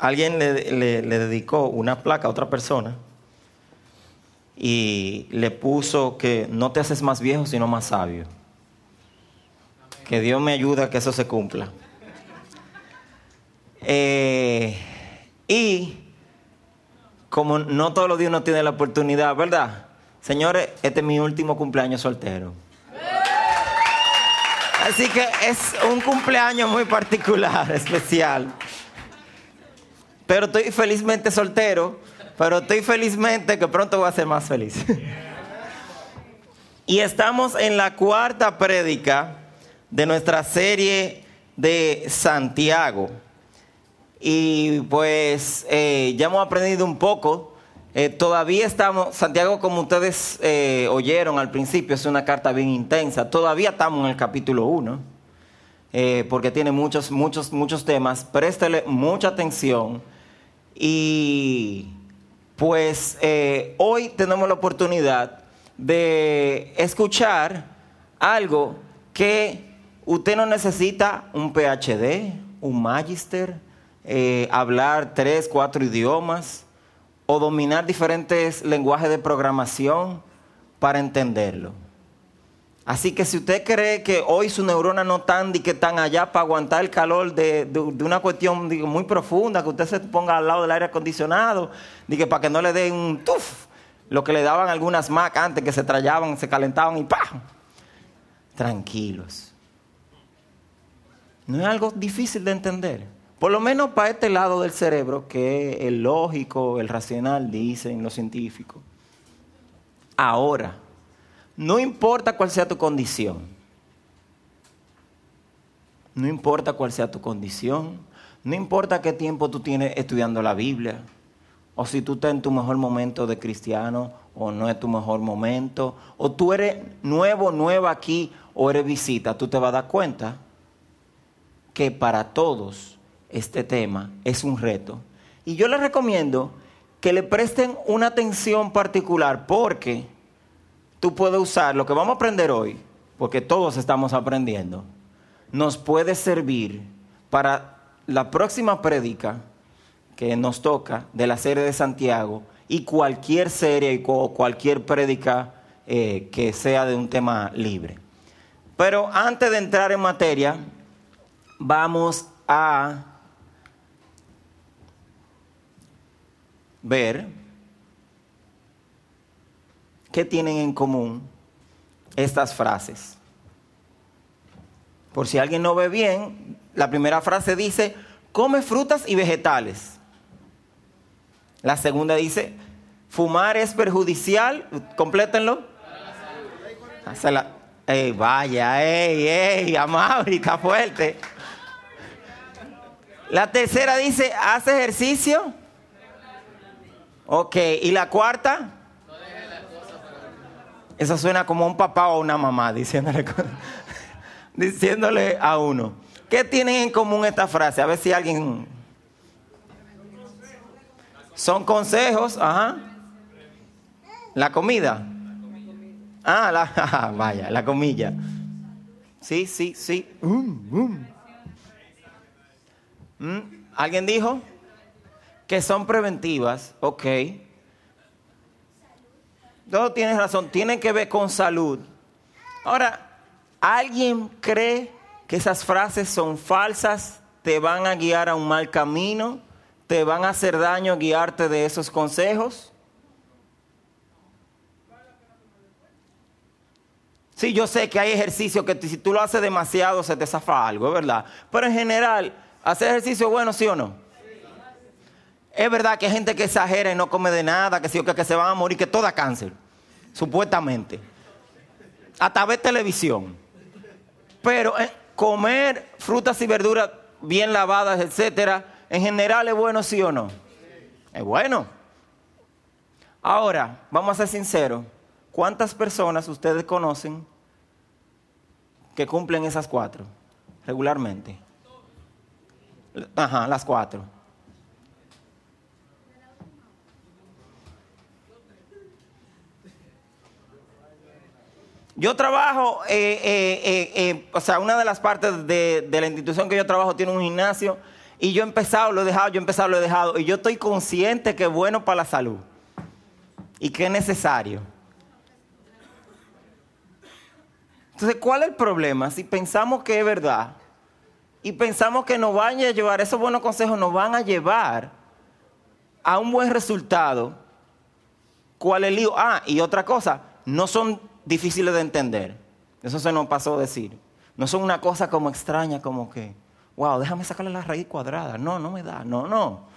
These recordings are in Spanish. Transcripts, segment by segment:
alguien le, le- dedicó una placa a otra persona y le puso que no te haces más viejo, sino más sabio. Que Dios me ayude a que eso se cumpla. Eh, y como no todos los días uno tiene la oportunidad, ¿verdad? Señores, este es mi último cumpleaños soltero. Así que es un cumpleaños muy particular, especial. Pero estoy felizmente soltero, pero estoy felizmente que pronto voy a ser más feliz. y estamos en la cuarta prédica de nuestra serie de Santiago. Y pues eh, ya hemos aprendido un poco. Eh, todavía estamos, Santiago, como ustedes eh, oyeron al principio, es una carta bien intensa. Todavía estamos en el capítulo 1, porque tiene muchos, muchos, muchos temas. Préstele mucha atención. Y pues eh, hoy tenemos la oportunidad de escuchar algo que usted no necesita un PhD, un magister, eh, hablar tres, cuatro idiomas o dominar diferentes lenguajes de programación para entenderlo. Así que si usted cree que hoy su neurona no están y que están allá para aguantar el calor de, de- una cuestión digo, muy profunda, que usted se ponga al lado del aire acondicionado, que para que no le den un tuf, lo que le daban algunas Mac antes que se trallaban, se calentaban y ¡pam! Tranquilos. No es algo difícil de entender. Por lo menos para este lado del cerebro, que es el lógico, el racional, dicen los científicos. Ahora, no importa cuál sea tu condición. No importa cuál sea tu condición. No importa qué tiempo tú tienes estudiando la Biblia. O si tú estás en tu mejor momento de cristiano o no es tu mejor momento. O tú eres nuevo, nueva aquí o eres visita. Tú te vas a dar cuenta que para todos este tema es un reto. Y yo les recomiendo que le presten una atención particular porque tú puedes usar lo que vamos a aprender hoy, porque todos estamos aprendiendo, nos puede servir para la próxima prédica que nos toca de la serie de Santiago y cualquier serie cu- cualquier prédica eh, que sea de un tema libre. Pero antes de entrar en materia, vamos a ver qué tienen en común estas frases. Por si alguien no ve bien, la primera frase dice, come frutas y vegetales. La segunda dice, fumar es perjudicial, complétenlo. Ah, se la- Ey, vaya, ey, ey, está fuerte. La tercera dice, haz ejercicio. Ok, ¿y la cuarta? Eso suena como un papá o una mamá diciéndole, diciéndole a uno. ¿Qué tienen en común esta frase? A ver si alguien... Son consejos, ajá. La comida. Ah, la, vaya, la comilla. Sí, sí, sí. Mm, ¿Alguien dijo? Que son preventivas, ok. Todo tienes razón, tienen que ver con salud. Ahora, ¿alguien cree que esas frases son falsas? ¿Te van a guiar a un mal camino? ¿Te van a hacer daño guiarte de esos consejos? Sí, yo sé que hay ejercicio que si tú lo haces demasiado se te zafa algo, verdad. Pero en general, ¿hacer ejercicio es bueno, sí o no? Es verdad que hay gente que exagera y no come de nada, que, sí, que, que se van a morir, que todo da cáncer, supuestamente. Hasta ver televisión. Pero eh, comer frutas y verduras bien lavadas, etcétera, en general es bueno, sí o no. Es bueno. Ahora, vamos a ser sinceros. ¿Cuántas personas ustedes conocen que cumplen esas cuatro regularmente? Ajá, las cuatro. Yo trabajo, eh, eh, eh, o sea, una de las partes de, de la institución que yo trabajo tiene un gimnasio Y yo he empezado, lo he dejado, yo he empezado, lo he dejado. Y yo estoy consciente que es bueno para la salud. Y que es necesario. Entonces, ¿cuál es el problema? Si pensamos que es verdad y pensamos que nos van a llevar, esos buenos consejos nos van a llevar a un buen resultado, ¿cuál es el lío? Ah, y otra cosa, no son difíciles de entender. Eso se nos pasó a decir. No son una cosa como extraña, como que, wow, déjame sacarle la raíz cuadrada. No, no me da, no, no.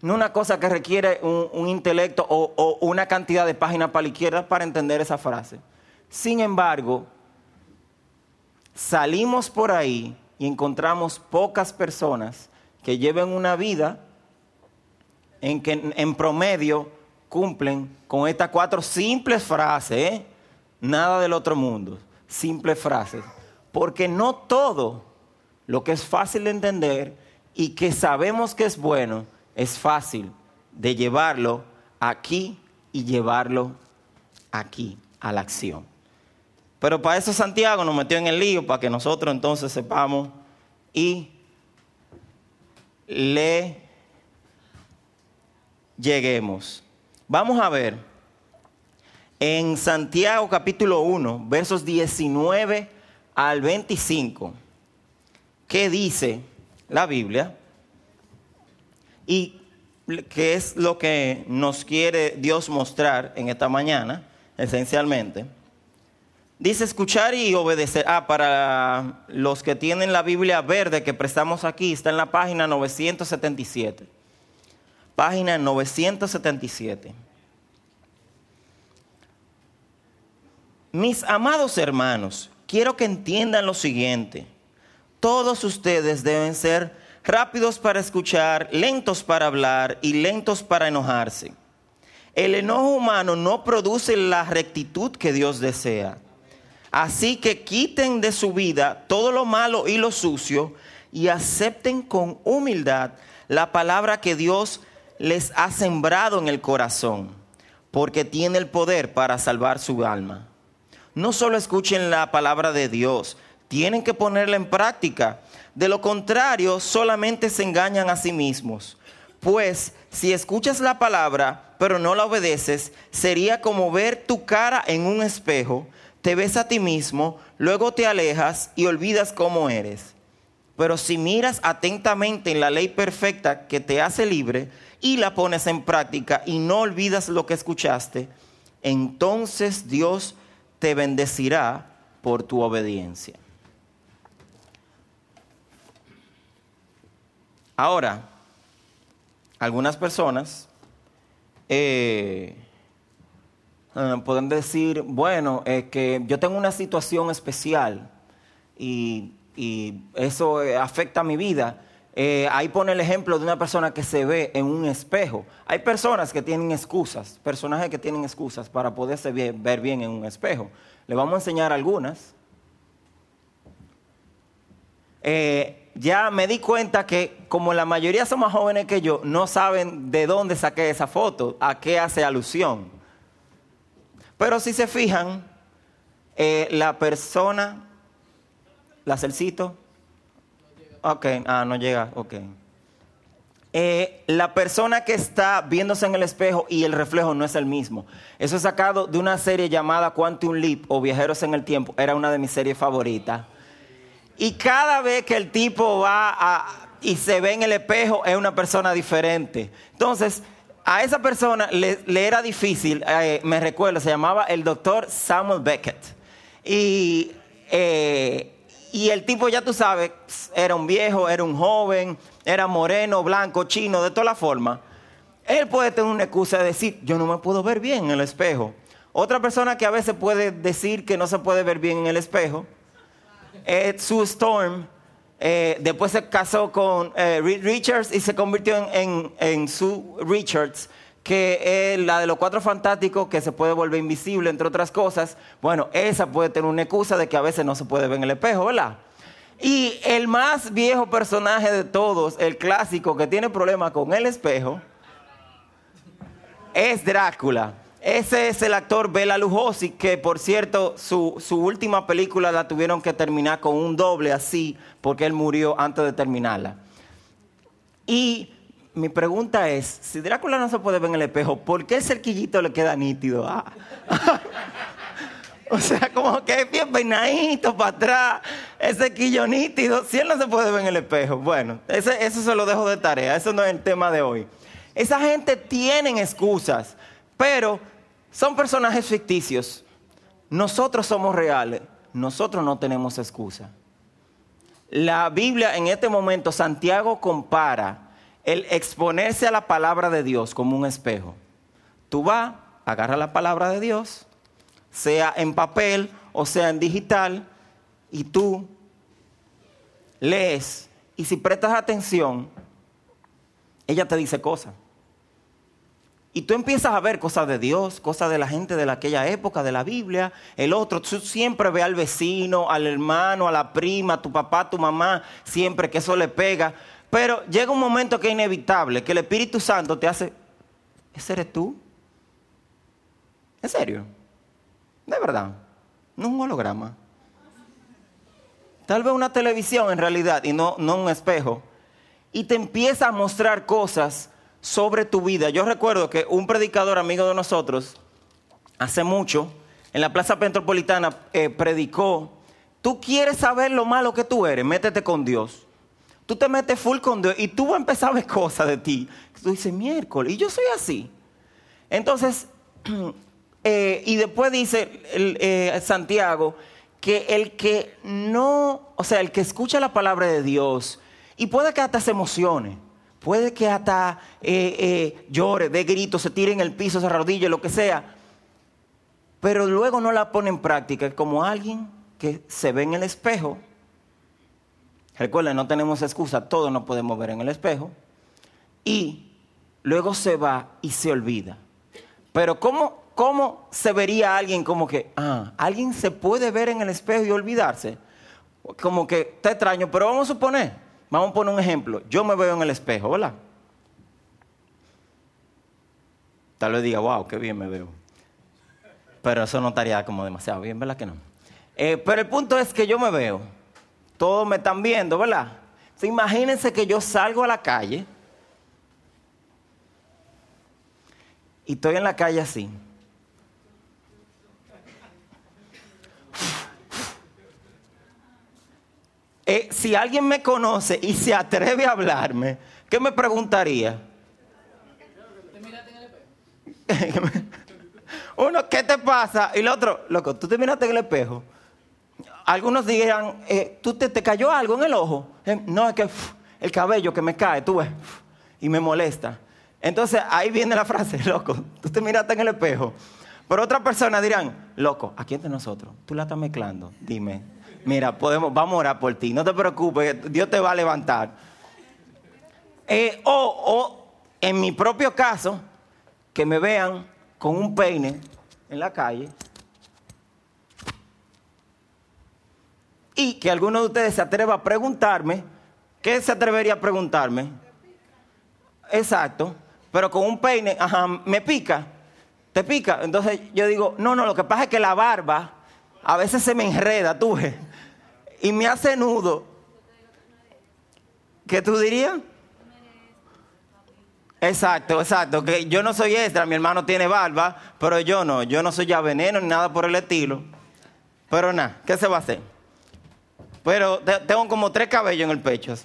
No una cosa que requiere un, intelecto o, o, una cantidad de páginas para la izquierda para entender esa frase. Sin embargo, salimos por ahí y encontramos pocas personas que lleven una vida en que en promedio cumplen con estas cuatro simples frases, ¿eh? nada del otro mundo, simples frases. Porque no todo lo que es fácil de entender y que sabemos que es bueno es fácil de llevarlo aquí y llevarlo aquí a la acción. Pero para eso Santiago nos metió en el lío, para que nosotros entonces sepamos y le lleguemos. Vamos a ver en Santiago capítulo 1, versos 19 al 25, qué dice la Biblia y qué es lo que nos quiere Dios mostrar en esta mañana, esencialmente. Dice escuchar y obedecer. Ah, para los que tienen la Biblia verde que prestamos aquí, está en la página 977. Página 977. Mis amados hermanos, quiero que entiendan lo siguiente. Todos ustedes deben ser rápidos para escuchar, lentos para hablar y lentos para enojarse. El enojo humano no produce la rectitud que Dios desea. Así que quiten de su vida todo lo malo y lo sucio y acepten con humildad la palabra que Dios les ha sembrado en el corazón, porque tiene el poder para salvar su alma. No solo escuchen la palabra de Dios, tienen que ponerla en práctica. De lo contrario, solamente se engañan a sí mismos. Pues si escuchas la palabra, pero no la obedeces, sería como ver tu cara en un espejo te ves a ti mismo, luego te alejas y olvidas cómo eres. Pero si miras atentamente en la ley perfecta que te hace libre y la pones en práctica y no olvidas lo que escuchaste, entonces Dios te bendecirá por tu obediencia. Ahora, algunas personas eh, Ah, pueden decir, bueno, es que yo tengo una situación especial y, eso eh, afecta a mi vida. Eh, ahí pone el ejemplo de una persona que se ve en un espejo. Hay personas que tienen excusas, personajes que tienen excusas para poderse ver bien en un espejo. Le vamos a enseñar algunas. Eh, ya me di cuenta que como la mayoría son más jóvenes que yo, no saben de dónde saqué esa foto, a qué hace alusión. Pero si se fijan, eh, la persona, la celcito, ok, ah, no llega, ok. Eh, la persona que está viéndose en el espejo y el reflejo no es el mismo. Eso es sacado de una serie llamada Quantum Leap o Viajeros en el Tiempo. Era una de mis series favoritas. Y cada vez que el tipo va y se ve en el espejo es una persona diferente. Entonces, a esa persona le, era difícil, eh, me recuerdo, se llamaba el doctor Samuel Beckett. Y, eh, y el tipo, ya tú sabes, era un viejo, era un joven, era moreno, blanco, chino, de todas las formas. Él puede tener una excusa de decir, yo no me puedo ver bien en el espejo. Otra persona que a veces puede decir que no se puede ver bien en el espejo es Sue Storm, eh, después se casó con eh, Richards y se convirtió en, Sue Richards, que es la de los cuatro fantásticos que se puede volver invisible, entre otras cosas. Bueno, esa puede tener una excusa de que a veces no se puede ver en el espejo, ¿verdad? Y el más viejo personaje de todos, el clásico que tiene problemas con el espejo, es Drácula. Ese es el actor Bela Lugosi, que por cierto, su, última película la tuvieron que terminar con un doble así, porque él murió antes de terminarla. Y mi pregunta es, si Drácula no se puede ver en el espejo, ¿por qué el cerquillito le queda nítido? Ah. o sea, como que bien peinadito para atrás, ese cerquillo nítido, si él no se puede ver en el espejo. Bueno, eso se lo dejo de tarea, eso no es el tema de hoy. Esa gente tiene excusas, pero son personajes ficticios. Nosotros somos reales, nosotros no tenemos excusa. La Biblia en este momento, Santiago compara el exponerse a la palabra de Dios como un espejo. Tú vas, agarra la palabra de Dios, sea en papel o sea en digital, y tú lees. Y si prestas atención, ella te dice cosas. Y tú empiezas a ver cosas de Dios, cosas de la gente de aquella época, de la Biblia, el otro. Tú siempre ve al vecino, al hermano, a la prima, a tu papá, a tu mamá, siempre que eso le pega. Pero llega un momento que es inevitable, que el Espíritu Santo te hace, ¿ese eres tú? ¿En serio? De verdad. No un holograma. Tal vez una televisión en realidad y no, no un espejo. Y te empieza a mostrar cosas sobre tu vida. Yo recuerdo que un predicador amigo de nosotros, hace mucho, en la Plaza Metropolitana, eh, predicó, tú quieres saber lo malo que tú eres, métete con Dios. Tú te metes full con Dios y tú vas a empezar a ver cosas de ti. Tú dices, miércoles, y yo soy así. Entonces, eh, y después dice eh, Santiago que el que no, o sea, el que escucha la palabra de Dios y puede que hasta se emocione, puede que hasta eh, llore, dé gritos, se tire en el piso, se arrodille, lo que sea, pero luego no la pone en práctica, es como alguien que se ve en el espejo Recuerden, no tenemos excusa, todos nos podemos ver en el espejo. Y luego se va y se olvida. Pero ¿cómo, cómo se vería alguien como que, ah, alguien se puede ver en el espejo y olvidarse? Como que está extraño, pero vamos a suponer, vamos a poner un ejemplo. Yo me veo en el espejo, ¿verdad? Tal vez diga, wow, qué bien me veo. Pero eso no estaría como demasiado bien, ¿verdad que no? Eh, pero el punto es que yo me veo todos me están viendo, ¿verdad? imagínense que yo salgo a la calle y estoy en la calle así. Eh, si alguien me conoce y se atreve a hablarme, ¿qué me preguntaría? Uno, ¿qué te pasa? Y el otro, loco, ¿tú te miraste en el espejo? Algunos dirán, eh, ¿tú te, cayó algo en el ojo? Eh, no, es que el cabello que me cae, tú ves, y me molesta. Entonces ahí viene la frase, loco, tú te miraste en el espejo. Por otra persona dirán, loco, aquí entre nosotros, tú la estás mezclando, dime, mira, podemos, vamos a orar por ti, no te preocupes, Dios te va a levantar. Eh, o, o en mi propio caso, que me vean con un peine en la calle y que alguno de ustedes se atreva a preguntarme, ¿qué se atrevería a preguntarme? Exacto, pero con un peine, ajá, me pica, te pica. Entonces yo digo, no, no, lo que pasa es que la barba a veces se me enreda, tú y me hace nudo. ¿Qué tú dirías? Exacto, exacto, que yo no soy extra, mi hermano tiene barba, pero yo no, yo no soy ya veneno ni nada por el estilo. Pero nada, ¿qué se va a hacer? Pero tengo como tres cabellos en el pecho. O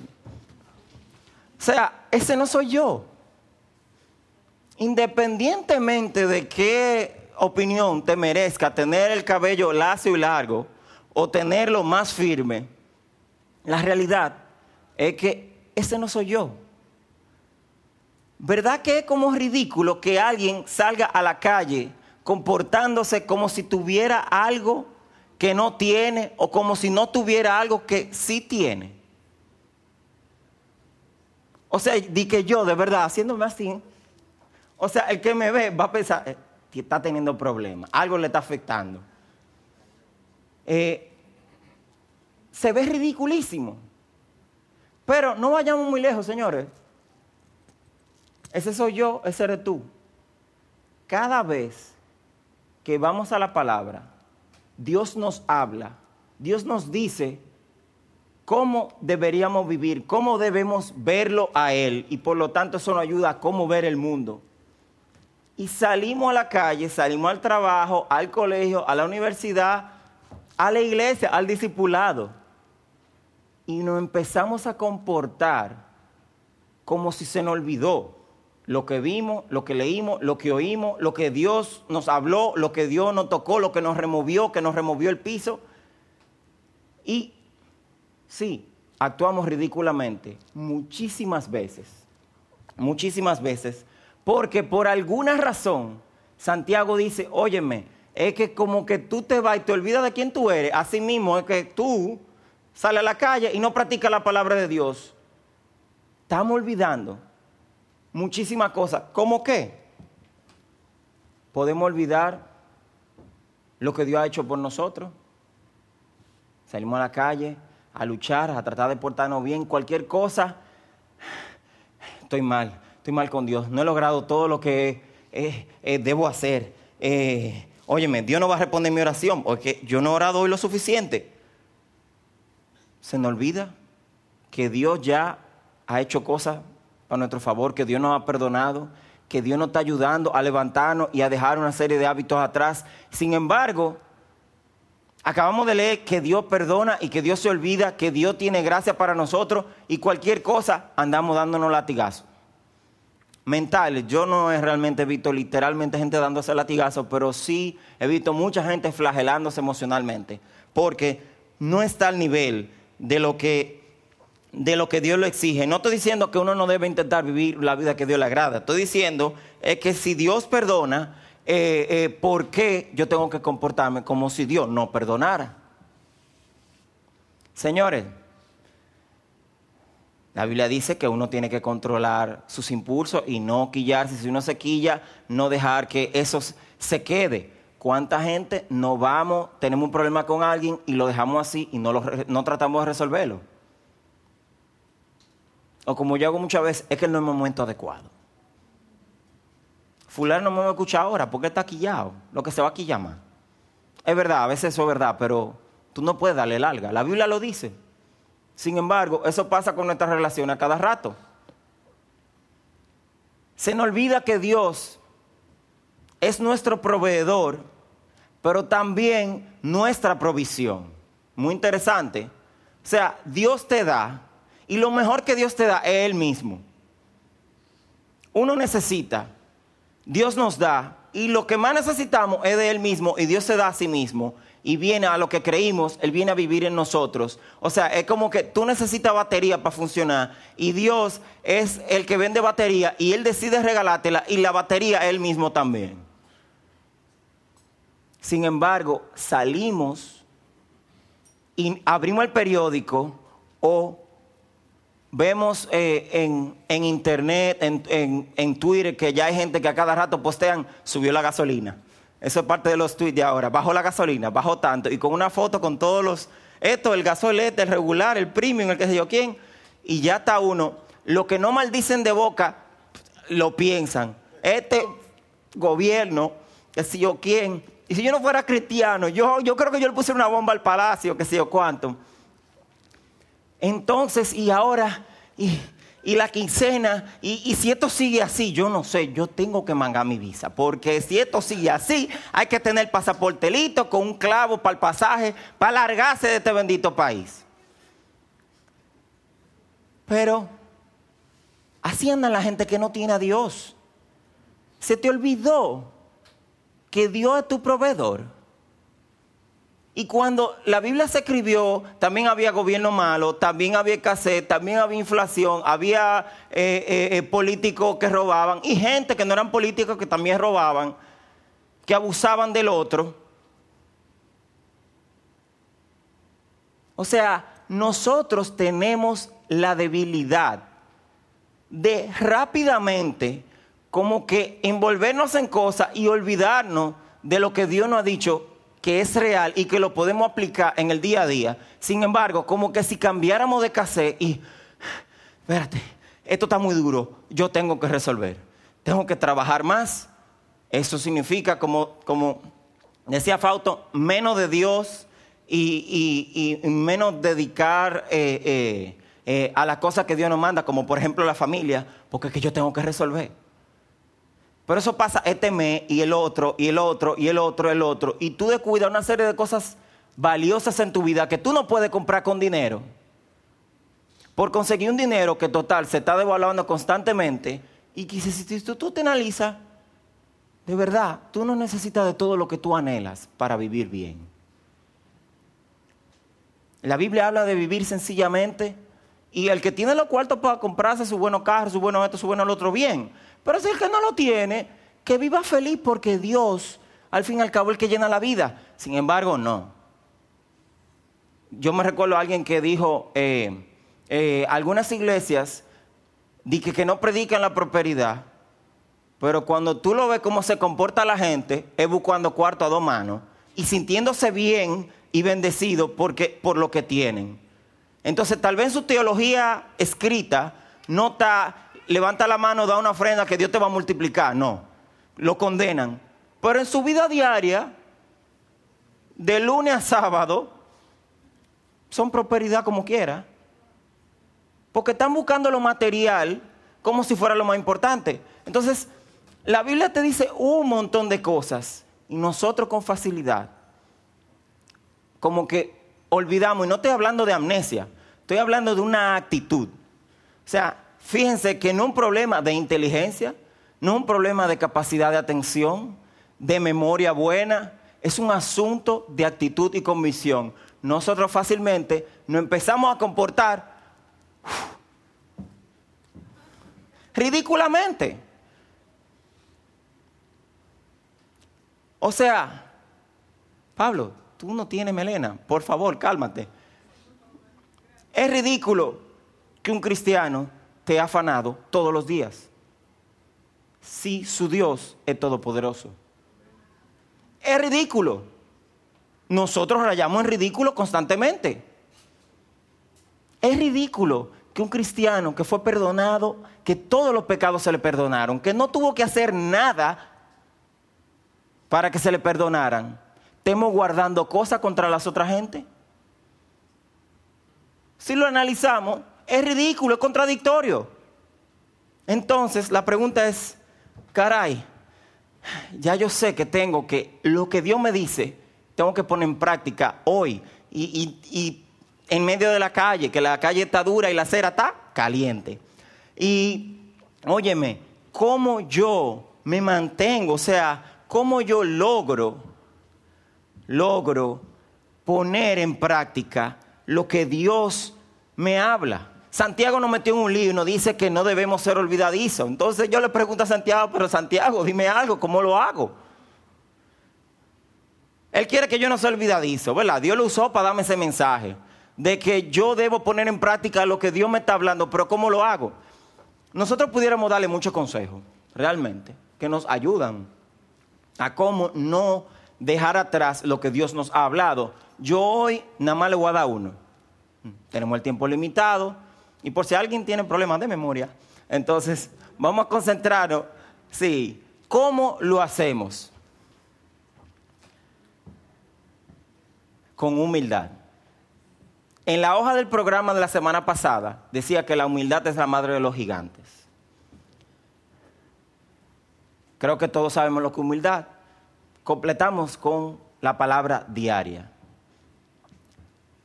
sea, ese no soy yo. Independientemente de qué opinión te merezca tener el cabello lacio y largo o tenerlo más firme, la realidad es que ese no soy yo. ¿Verdad que es como ridículo que alguien salga a la calle comportándose como si tuviera algo que no tiene o como si no tuviera algo que sí tiene. O sea, di que yo, de verdad, haciéndome así, o sea, el que me ve va a pensar eh, que está teniendo problemas, algo le está afectando. Eh, se ve ridiculísimo. Pero no vayamos muy lejos, señores. Ese soy yo, ese eres tú. Cada vez que vamos a la palabra, Dios nos habla, Dios nos dice cómo deberíamos vivir, cómo debemos verlo a Él. Y por lo tanto eso nos ayuda a cómo ver el mundo. Y salimos a la calle, salimos al trabajo, al colegio, a la universidad, a la iglesia, al discipulado. Y nos empezamos a comportar como si se nos olvidó lo que vimos, lo que leímos, lo que oímos, lo que Dios nos habló, lo que Dios nos tocó, lo que nos removió, que nos removió el piso. Y sí, actuamos ridículamente muchísimas veces, muchísimas veces, porque por alguna razón Santiago dice, óyeme, es que como que tú te vas y te olvidas de quién tú eres, así mismo es que tú sales a la calle y no practicas la palabra de Dios. Estamos olvidando muchísimas cosas. ¿Cómo qué? Podemos olvidar lo que Dios ha hecho por nosotros. Salimos a la calle a luchar, a tratar de portarnos bien, cualquier cosa. Estoy mal, estoy mal con Dios. No he logrado todo lo que eh, eh, debo hacer. Eh, óyeme, Dios no va a responder mi oración porque yo no he orado hoy lo suficiente. Se nos olvida que Dios ya ha hecho cosas a nuestro favor, que Dios nos ha perdonado, que Dios nos está ayudando a levantarnos y a dejar una serie de hábitos atrás. Sin embargo, acabamos de leer que Dios perdona y que Dios se olvida, que Dios tiene gracia para nosotros y cualquier cosa andamos dándonos latigazos. Mentales, yo no he realmente visto literalmente gente dándose latigazos, pero sí he visto mucha gente flagelándose emocionalmente, porque no está al nivel de lo que de lo que Dios lo exige. No estoy diciendo que uno no debe intentar vivir la vida que Dios le agrada. Estoy diciendo es que si Dios perdona, eh, eh, ¿por qué yo tengo que comportarme como si Dios no perdonara? Señores, la Biblia dice que uno tiene que controlar sus impulsos y no quillarse. Si uno se quilla, no dejar que eso se quede. ¿Cuánta gente no vamos, tenemos un problema con alguien y lo dejamos así y no, lo, no tratamos de resolverlo? O como yo hago muchas veces, es que no es el momento adecuado. Fulano no me va a escuchar ahora porque está quillado, lo que se va a quillar más. Es verdad, a veces eso es verdad, pero tú no puedes darle larga. La Biblia lo dice. Sin embargo, eso pasa con nuestras relaciones a cada rato. Se nos olvida que Dios es nuestro proveedor, pero también nuestra provisión. Muy interesante. O sea, Dios te da, y lo mejor que Dios te da es Él mismo. Uno necesita, Dios nos da, y lo que más necesitamos es de Él mismo, y Dios se da a sí mismo, y viene a lo que creímos, Él viene a vivir en nosotros. O sea, es como que tú necesitas batería para funcionar, y Dios es el que vende batería, y Él decide regalártela, y la batería Él mismo también. Sin embargo, salimos y abrimos el periódico o Vemos eh, en, internet, en, Twitter, que ya hay gente que a cada rato postean, subió la gasolina. Eso es parte de los tweets de ahora. Bajó la gasolina, bajó tanto. Y con una foto con todos los, esto, el gasolete, el regular, el premium, el que sé yo quién. Y ya está uno. Lo que no maldicen de boca, lo piensan. Este gobierno, que sé yo quién. Y si yo no fuera cristiano, yo, yo creo que yo le puse una bomba al palacio, que sé yo cuánto. Entonces, y ahora, y, la quincena, y, si esto sigue así, yo no sé, yo tengo que mangar mi visa, porque si esto sigue así, hay que tener pasaportelito con un clavo para el pasaje, para largarse de este bendito país. Pero así anda la gente que no tiene a Dios. Se te olvidó que Dios es tu proveedor. Y cuando la Biblia se escribió, también había gobierno malo, también había escasez, también había inflación, había eh, eh, eh, políticos que robaban y gente que no eran políticos que también robaban, que abusaban del otro. O sea, nosotros tenemos la debilidad de rápidamente como que envolvernos en cosas y olvidarnos de lo que Dios nos ha dicho que es real y que lo podemos aplicar en el día a día. Sin embargo, como que si cambiáramos de cassette y, espérate, esto está muy duro, yo tengo que resolver, tengo que trabajar más. Eso significa, como, como decía Fausto, menos de Dios y, menos dedicar eh, eh, eh, a las cosas que Dios nos manda, como por ejemplo la familia, porque es que yo tengo que resolver. Pero eso pasa este mes y el otro, y el otro, y el otro, el otro. Y tú descuidas una serie de cosas valiosas en tu vida que tú no puedes comprar con dinero. Por conseguir un dinero que total se está devaluando constantemente. Y que si tú, tú te analizas, de verdad, tú no necesitas de todo lo que tú anhelas para vivir bien. La Biblia habla de vivir sencillamente y el que tiene los cuartos para comprarse su buenos carro, su bueno esto, su bueno el otro, bien. Pero es el que no lo tiene, que viva feliz porque Dios, al fin y al cabo, es el que llena la vida. Sin embargo, no. Yo me recuerdo a alguien que dijo, eh, eh, algunas iglesias dicen que no predican la prosperidad, pero cuando tú lo ves cómo se comporta la gente, es buscando cuarto a dos manos y sintiéndose bien y bendecido porque, por lo que tienen. Entonces, tal vez su teología escrita no está, levanta la mano, da una ofrenda que Dios te va a multiplicar. No, lo condenan. Pero en su vida diaria, de lunes a sábado, son prosperidad como quiera. Porque están buscando lo material como si fuera lo más importante. Entonces, la Biblia te dice un montón de cosas y nosotros con facilidad como que olvidamos, y no estoy hablando de amnesia, estoy hablando de una actitud. O sea, fíjense que no es un problema de inteligencia, no un problema de capacidad de atención, de memoria buena, es un asunto de actitud y convicción. Nosotros fácilmente nos empezamos a comportar ridículamente. O sea, Pablo, tú no tienes melena, por favor, cálmate. Es ridículo que un cristiano ha afanado todos los días. Si su Dios es todopoderoso. Es ridículo. Nosotros rayamos en ridículo constantemente. Es ridículo que un cristiano que fue perdonado, que todos los pecados se le perdonaron, que no tuvo que hacer nada para que se le perdonaran, estemos guardando cosas contra las otras gente? Si lo analizamos, es ridículo, es contradictorio. Entonces, la pregunta es, caray, ya yo sé que tengo que, lo que Dios me dice, tengo que poner en práctica hoy y, en medio de la calle, que la calle está dura y la acera está caliente. Y, óyeme, ¿cómo yo me mantengo? O sea, ¿cómo yo logro logro poner en práctica lo que Dios me habla. Santiago nos metió en un lío y nos dice que no debemos ser olvidadizos. Entonces yo le pregunto a Santiago, pero Santiago, dime algo, ¿cómo lo hago? Él quiere que yo no sea olvidadizo, ¿verdad? Dios lo usó para darme ese mensaje de que yo debo poner en práctica lo que Dios me está hablando, pero ¿cómo lo hago? Nosotros pudiéramos darle muchos consejos, realmente, que nos ayudan a cómo no dejar atrás lo que Dios nos ha hablado. Yo hoy nada más le voy a dar uno. Tenemos el tiempo limitado y por si alguien tiene problemas de memoria, entonces vamos a concentrarnos, sí, ¿cómo lo hacemos? Con humildad. En la hoja del programa de la semana pasada decía que la humildad es la madre de los gigantes. Creo que todos sabemos lo que humildad completamos con la palabra diaria.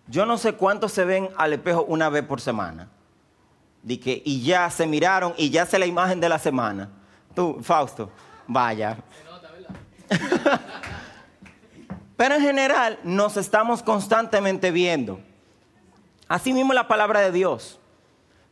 Yo no sé cuántos se ven al espejo una vez por semana. Que, y ya se miraron y ya sé la imagen de la semana. Tú, Fausto, vaya. Pero en general nos estamos constantemente viendo. Así mismo la palabra de Dios.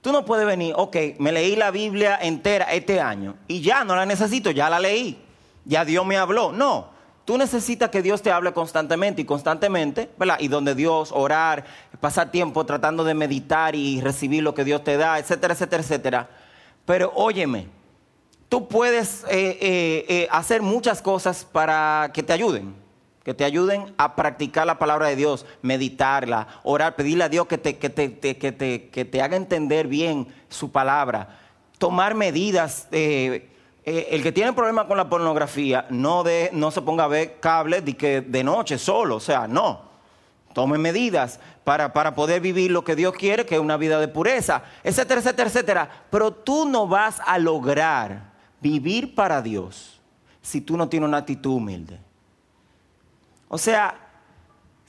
Tú no puedes venir, ok, me leí la Biblia entera este año y ya no la necesito, ya la leí. Ya Dios me habló. No, Tú necesitas que Dios te hable constantemente y constantemente, ¿verdad? Y donde Dios, orar, pasar tiempo tratando de meditar y recibir lo que Dios te da, etcétera, etcétera, etcétera. Pero óyeme, tú puedes eh, eh, eh, hacer muchas cosas para que te ayuden, que te ayuden a practicar la palabra de Dios, meditarla, orar, pedirle a Dios que te, que te, que te haga entender bien su palabra, tomar medidas eh, el que tiene problemas con la pornografía no, de, no se ponga a ver cables de, que de noche solo, o sea, no. tome medidas para, para, poder vivir lo que Dios quiere, que es una vida de pureza, etcétera, etcétera, etcétera. Pero tú no vas a lograr vivir para Dios si tú no tienes una actitud humilde. O sea,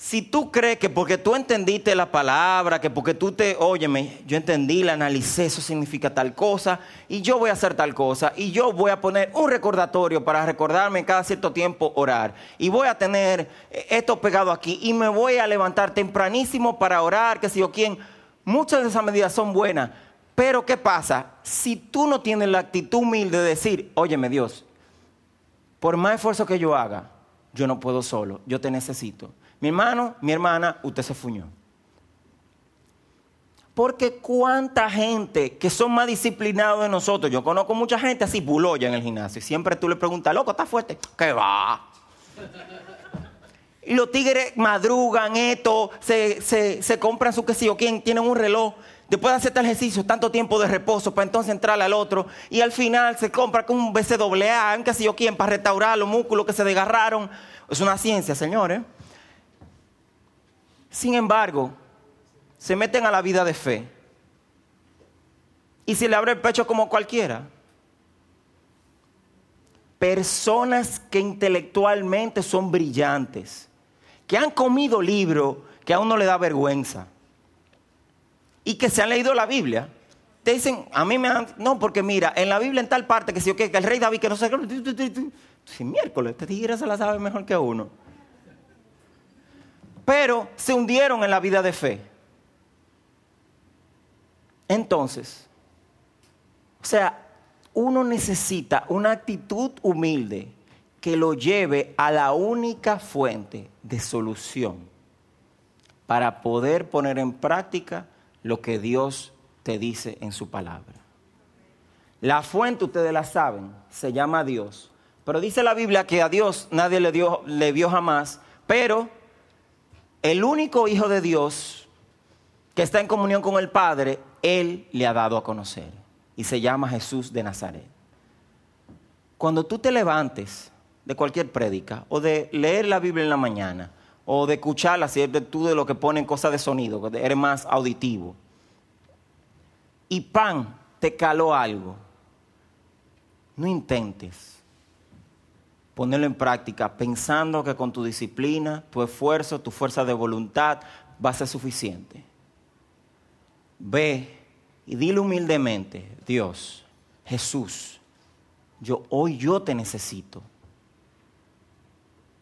si tú crees que porque tú entendiste la palabra, que porque tú te, óyeme, yo entendí, la analicé, eso significa tal cosa, y yo voy a hacer tal cosa, y yo voy a poner un recordatorio para recordarme cada cierto tiempo orar, y voy a tener esto pegado aquí, y me voy a levantar tempranísimo para orar, que si yo quién, muchas de esas medidas son buenas, pero ¿qué pasa? Si tú no tienes la actitud humilde de decir, óyeme Dios, por más esfuerzo que yo haga, yo no puedo solo, yo te necesito mi hermano, mi hermana, usted se fuñó. Porque cuánta gente que son más disciplinados de nosotros, yo conozco mucha gente así buloya en el gimnasio, y siempre tú le preguntas, loco, ¿está fuerte? ¿Qué va? Y los tigres madrugan esto, se, se, compran su quesillo, quien tienen un reloj, después de hacer tal ejercicio, tanto tiempo de reposo para entonces entrar al otro, y al final se compra con un BCAA, un quesillo quien, para restaurar los músculos que se desgarraron. Es una ciencia, señores. Sin embargo, se meten a la vida de fe y se le abre el pecho como cualquiera. Personas que intelectualmente son brillantes, que han comido libros que a uno le da vergüenza y que se han leído la Biblia. Te dicen, a mí me han. No, porque mira, en la Biblia en tal parte que si que el rey David que no sé. Si miércoles, te tigre se la sabe mejor que uno pero se hundieron en la vida de fe. Entonces, o sea, uno necesita una actitud humilde que lo lleve a la única fuente de solución para poder poner en práctica lo que Dios te dice en su palabra. La fuente, ustedes la saben, se llama Dios. Pero dice la Biblia que a Dios nadie le, dio, le vio jamás, pero el único Hijo de Dios que está en comunión con el Padre, Él le ha dado a conocer. Y se llama Jesús de Nazaret. Cuando tú te levantes de cualquier prédica, o de leer la Biblia en la mañana, o de escucharla, si eres tú de lo que ponen cosas de sonido, eres más auditivo, y pan te caló algo, no intentes ponerlo en práctica pensando que con tu disciplina, tu esfuerzo, tu fuerza de voluntad va a ser suficiente. Ve y dile humildemente, Dios, Jesús, yo hoy yo te necesito.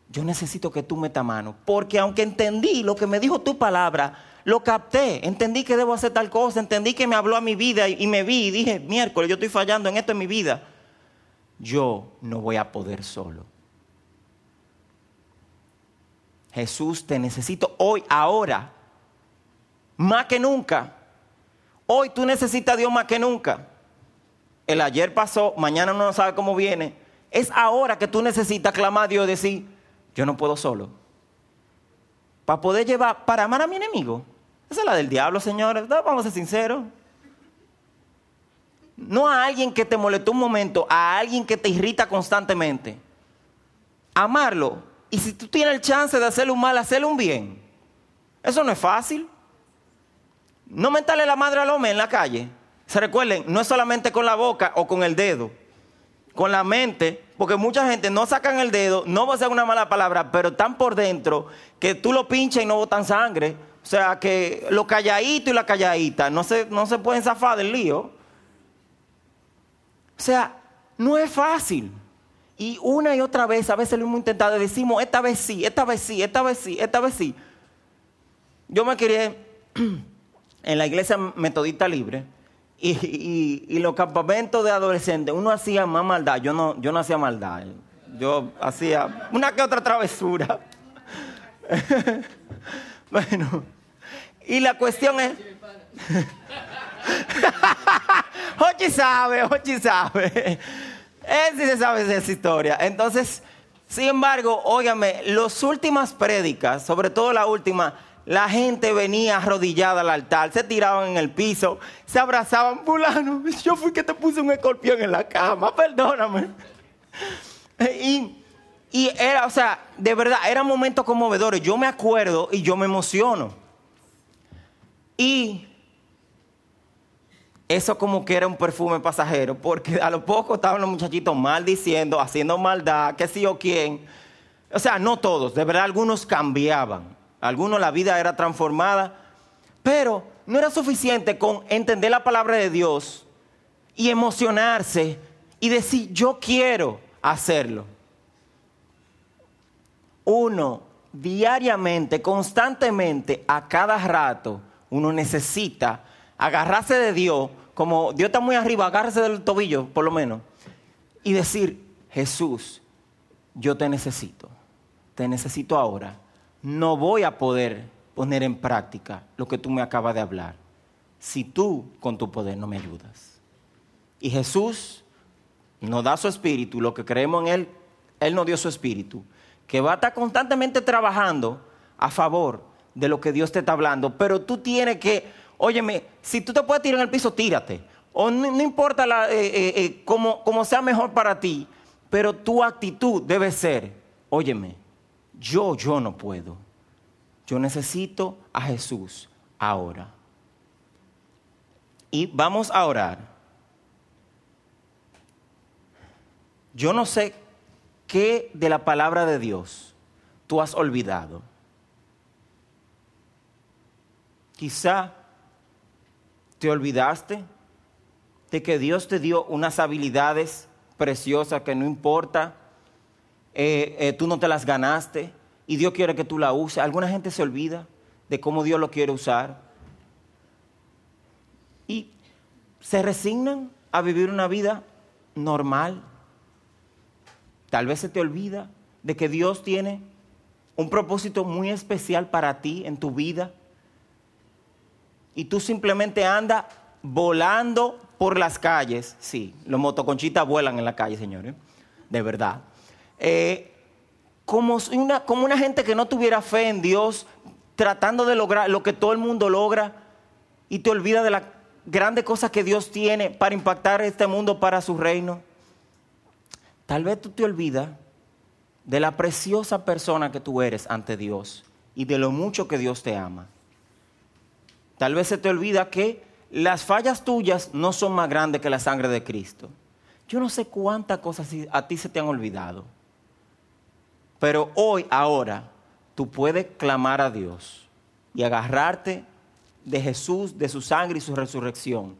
Yo necesito que tú metas mano, porque aunque entendí lo que me dijo tu palabra, lo capté, entendí que debo hacer tal cosa, entendí que me habló a mi vida y me vi y dije, miércoles, yo estoy fallando en esto en mi vida yo no voy a poder solo. Jesús, te necesito hoy, ahora, más que nunca. Hoy tú necesitas a Dios más que nunca. El ayer pasó, mañana no sabe cómo viene. Es ahora que tú necesitas clamar a Dios y decir, yo no puedo solo. Para poder llevar, para amar a mi enemigo. Esa es la del diablo, señores. Vamos a ser sinceros. No a alguien que te molestó un momento, a alguien que te irrita constantemente. Amarlo. Y si tú tienes el chance de hacerle un mal, hacerle un bien. Eso no es fácil. No mentarle la madre al hombre en la calle. Se recuerden, no es solamente con la boca o con el dedo. Con la mente, porque mucha gente no sacan el dedo, no va a ser una mala palabra, pero están por dentro que tú lo pinchas y no botan sangre. O sea que lo calladito y la calladita no se, no se pueden zafar del lío. O sea, no es fácil. Y una y otra vez, a veces lo hemos intentado, decimos, esta vez sí, esta vez sí, esta vez sí, esta vez sí. Yo me crié en la iglesia metodista libre y, y, los campamentos de adolescentes, uno hacía más maldad, yo no, yo no hacía maldad, yo hacía una que otra travesura. bueno, y la cuestión es... Ochi sabe, Ochi sabe. Él sí se sabe esa historia. Entonces, sin embargo, óigame, las últimas prédicas, sobre todo la última, la gente venía arrodillada al altar, se tiraban en el piso, se abrazaban, fulano, yo fui que te puse un escorpión en la cama, perdóname. Y Y era, o sea, de verdad, eran momentos conmovedores. Yo me acuerdo y yo me emociono. Y eso como que era un perfume pasajero, porque a lo poco estaban los muchachitos maldiciendo, haciendo maldad, qué sé yo quién. O sea, no todos, de verdad algunos cambiaban, algunos la vida era transformada, pero no era suficiente con entender la palabra de Dios y emocionarse y decir, yo quiero hacerlo. Uno, diariamente, constantemente, a cada rato, uno necesita agarrarse de Dios, como Dios está muy arriba, agarrarse del tobillo, por lo menos, y decir, Jesús, yo te necesito, te necesito ahora. No voy a poder poner en práctica lo que tú me acabas de hablar si tú con tu poder no me ayudas. Y Jesús nos da su espíritu, lo que creemos en Él, Él nos dio su espíritu, que va a estar constantemente trabajando a favor de lo que Dios te está hablando, pero tú tienes que, óyeme, si tú te puedes tirar en el piso, tírate. O no, importa eh, eh, eh, como sea mejor para ti, pero tu actitud debe ser, óyeme, yo, yo no puedo. Yo necesito a Jesús ahora. Y vamos a orar. Yo no sé qué de la palabra de Dios tú has olvidado. Quizá te olvidaste de que Dios te dio unas habilidades preciosas que no importa, eh, eh, tú no te las ganaste y Dios quiere que tú la uses. Alguna gente se olvida de cómo Dios lo quiere usar y se resignan a vivir una vida normal. Tal vez se te olvida de que Dios tiene un propósito muy especial para ti en tu vida y tú simplemente andas volando por las calles. Sí, los motoconchitas vuelan en la calle, señores, de verdad. Eh, como, una, como una gente que no tuviera fe en Dios, tratando de lograr lo que todo el mundo logra y te olvida de las grandes cosas que Dios tiene para impactar este mundo para su reino. Tal vez tú te olvidas de la preciosa persona que tú eres ante Dios y de lo mucho que Dios te ama. Tal vez se te olvida que las fallas tuyas no son más grandes que la sangre de Cristo. Yo no sé cuántas cosas a ti se te han olvidado. Pero hoy, ahora, tú puedes clamar a Dios y agarrarte de Jesús, de su sangre y su resurrección.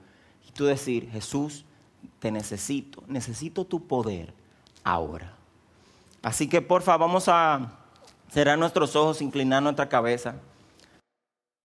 Y tú decir, Jesús, te necesito, necesito tu poder ahora. Así que porfa, vamos a cerrar nuestros ojos, inclinar nuestra cabeza.